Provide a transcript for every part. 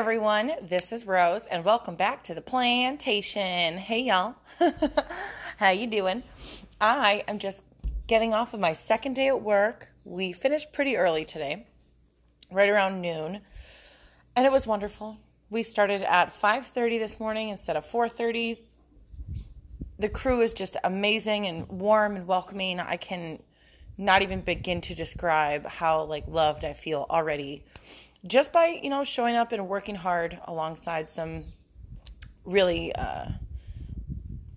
everyone, this is Rose and welcome back to the plantation. Hey y'all. How you doing? I am just getting off of my second day at work. We finished pretty early today, right around noon, and it was wonderful. We started at 5:30 this morning instead of 4:30. The crew is just amazing and warm and welcoming. I can not even begin to describe how like loved I feel already just by you know showing up and working hard alongside some really uh,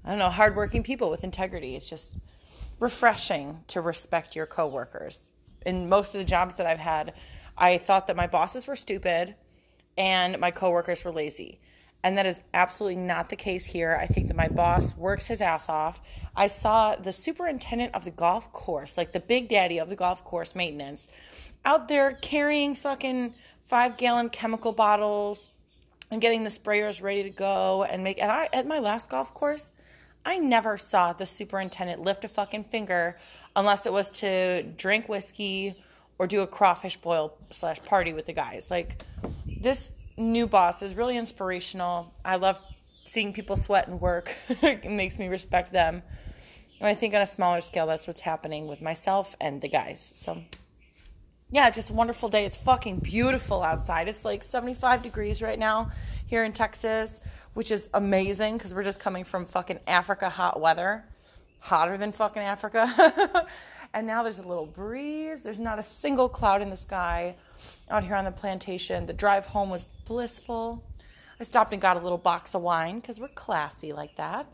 I don't know hardworking people with integrity. It's just refreshing to respect your coworkers. In most of the jobs that I've had, I thought that my bosses were stupid and my coworkers were lazy. And that is absolutely not the case here. I think that my boss works his ass off. I saw the superintendent of the golf course, like the big daddy of the golf course maintenance, out there carrying fucking five gallon chemical bottles and getting the sprayers ready to go and make and I at my last golf course I never saw the superintendent lift a fucking finger unless it was to drink whiskey or do a crawfish boil slash party with the guys. Like this new boss is really inspirational. I love seeing people sweat and work. it makes me respect them. And I think on a smaller scale, that's what's happening with myself and the guys. So yeah, just a wonderful day. It's fucking beautiful outside. It's like 75 degrees right now here in Texas, which is amazing because we're just coming from fucking Africa hot weather. Hotter than fucking Africa. and now there's a little breeze. There's not a single cloud in the sky out here on the plantation. The drive home was blissful. I stopped and got a little box of wine because we're classy like that.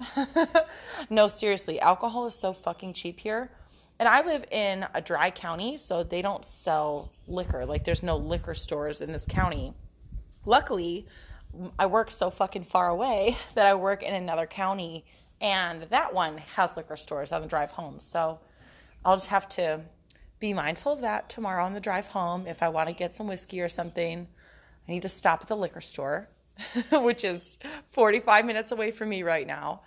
no, seriously, alcohol is so fucking cheap here. And I live in a dry county, so they don't sell liquor. Like, there's no liquor stores in this county. Luckily, I work so fucking far away that I work in another county, and that one has liquor stores on the drive home. So I'll just have to be mindful of that tomorrow on the drive home. If I want to get some whiskey or something, I need to stop at the liquor store, which is 45 minutes away from me right now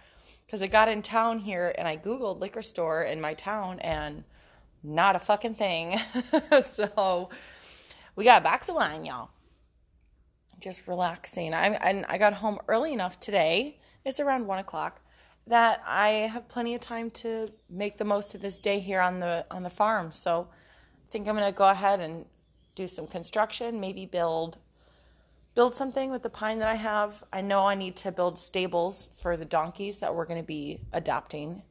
because I got in town here and I Googled liquor store in my town and not a fucking thing. so we got a box of wine, y'all. Just relaxing. I and I got home early enough today. It's around one o'clock that I have plenty of time to make the most of this day here on the on the farm. So I think I'm gonna go ahead and do some construction, maybe build build something with the pine that I have. I know I need to build stables for the donkeys that we're going to be adopting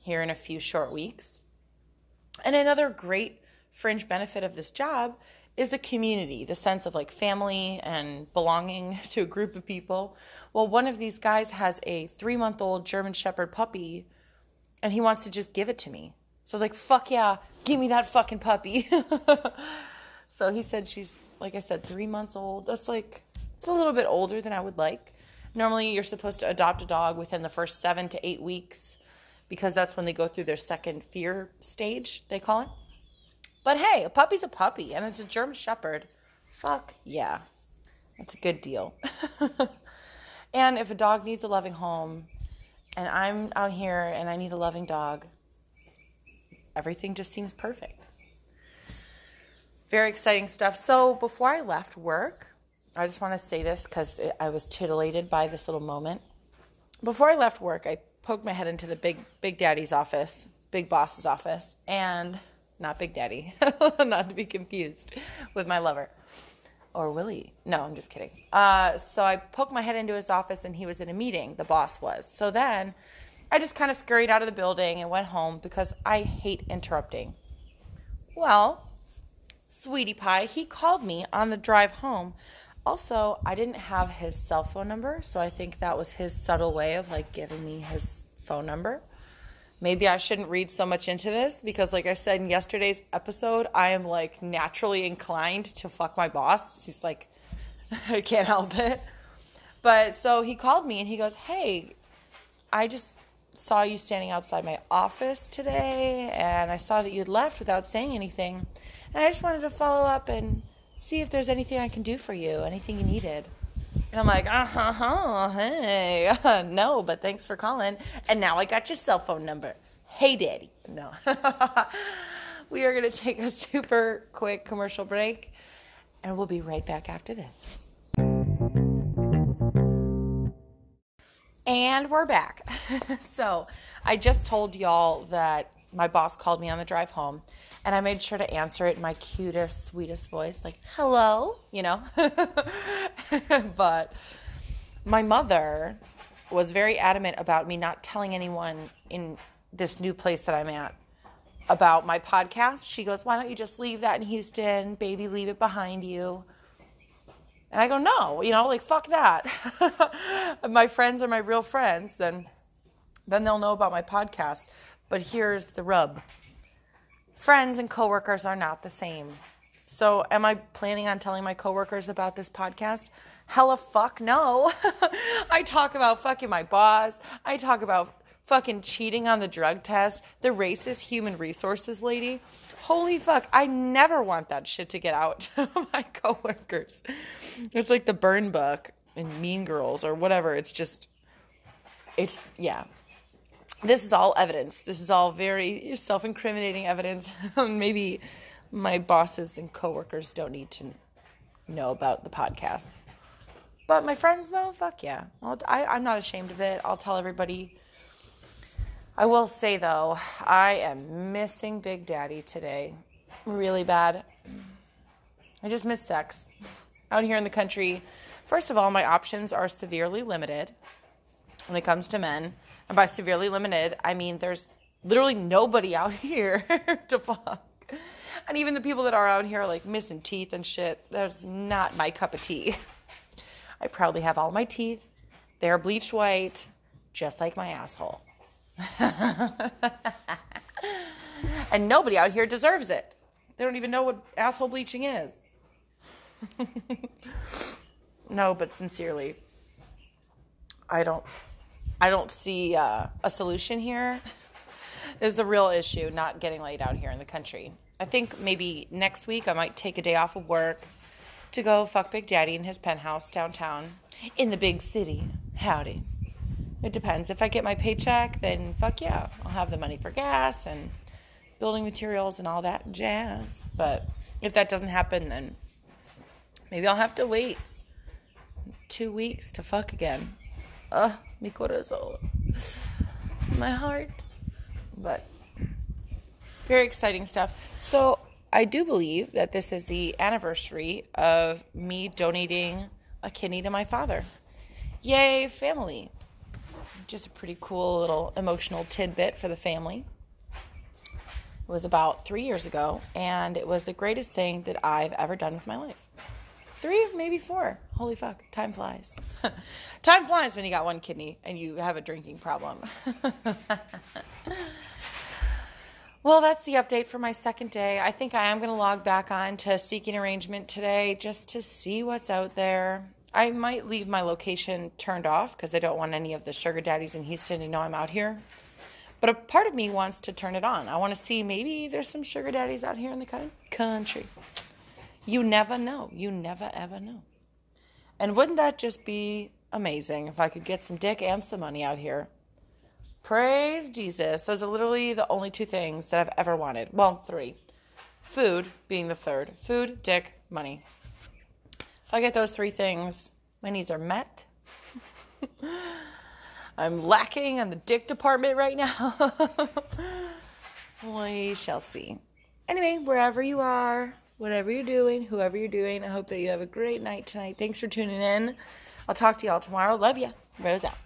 here in a few short weeks. And another great fringe benefit of this job is the community, the sense of like family and belonging to a group of people. Well, one of these guys has a three month old German Shepherd puppy and he wants to just give it to me. So I was like, fuck yeah, give me that fucking puppy. so he said she's, like I said, three months old. That's like it's a little bit older than I would like. Normally, you're supposed to adopt a dog within the first seven to eight weeks because that's when they go through their second fear stage, they call it. But hey, a puppy's a puppy and it's a German Shepherd. Fuck yeah. That's a good deal. and if a dog needs a loving home and I'm out here and I need a loving dog, everything just seems perfect. Very exciting stuff. So before I left work, I just want to say this because I was titillated by this little moment. Before I left work, I poked my head into the big big daddy's office, big boss's office, and not Big Daddy, not to be confused with my lover or Willie. No, I'm just kidding. Uh, so I poked my head into his office, and he was in a meeting. The boss was. So then I just kind of scurried out of the building and went home because I hate interrupting. Well, sweetie pie, he called me on the drive home also, I didn't have his cell phone number, so I think that was his subtle way of like giving me his phone number. Maybe I shouldn't read so much into this because, like I said in yesterday's episode, I am like naturally inclined to fuck my boss. She's like, I can't help it. But so he called me and he goes, Hey, I just saw you standing outside my office today and I saw that you'd left without saying anything. And I just wanted to follow up and see if there's anything I can do for you, anything you needed. And I'm like, uh huh, huh hey, no, but thanks for calling. And now I got your cell phone number. Hey, daddy. No. we are going to take a super quick commercial break, and we'll be right back after this. And we're back. so I just told y'all that my boss called me on the drive home, and I made sure to answer it in my cutest, sweetest voice, like, hello, you know? but my mother was very adamant about me not telling anyone in this new place that I'm at about my podcast. She goes, Why don't you just leave that in Houston? Baby, leave it behind you. And I go, No, you know, like, fuck that. my friends are my real friends, then, then they'll know about my podcast. But here's the rub friends and coworkers are not the same. So, am I planning on telling my coworkers about this podcast? Hella fuck no. I talk about fucking my boss. I talk about fucking cheating on the drug test, the racist human resources lady. Holy fuck, I never want that shit to get out to my coworkers. It's like the burn book and Mean Girls or whatever. It's just, it's, yeah. This is all evidence. This is all very self incriminating evidence. Maybe my bosses and coworkers don't need to know about the podcast. But my friends, though, fuck yeah. I, I'm not ashamed of it. I'll tell everybody I will say though, I am missing Big Daddy today. Really bad. I just miss sex. Out here in the country, first of all, my options are severely limited when it comes to men. And by severely limited, I mean there's literally nobody out here to fuck. And even the people that are out here are like missing teeth and shit. That's not my cup of tea. I proudly have all my teeth. They're bleached white, just like my asshole. and nobody out here deserves it. They don't even know what asshole bleaching is. no, but sincerely, I don't. I don't see uh, a solution here. It's a real issue not getting laid out here in the country. I think maybe next week I might take a day off of work to go fuck Big Daddy in his penthouse downtown in the big city. Howdy. It depends. If I get my paycheck, then fuck yeah, I'll have the money for gas and building materials and all that jazz. But if that doesn't happen, then maybe I'll have to wait two weeks to fuck again. Ugh, mi corazón. My heart. But very exciting stuff. So I do believe that this is the anniversary of me donating a kidney to my father. Yay, family just a pretty cool little emotional tidbit for the family. It was about three years ago, and it was the greatest thing that I've ever done with my life. Three, maybe four. Holy fuck, time flies. time flies when you got one kidney and you have a drinking problem. well, that's the update for my second day. I think I am going to log back on to seeking arrangement today just to see what's out there. I might leave my location turned off because I don't want any of the sugar daddies in Houston to know I'm out here. But a part of me wants to turn it on. I want to see maybe there's some sugar daddies out here in the country. You never know. You never ever know. And wouldn't that just be amazing if I could get some dick and some money out here? Praise Jesus. Those are literally the only two things that I've ever wanted. Well, three. Food being the third. Food, dick, money. If I get those three things, my needs are met. I'm lacking in the dick department right now. we shall see. Anyway, wherever you are, whatever you're doing, whoever you're doing, I hope that you have a great night tonight. Thanks for tuning in. I'll talk to y'all tomorrow. Love ya. Rose out.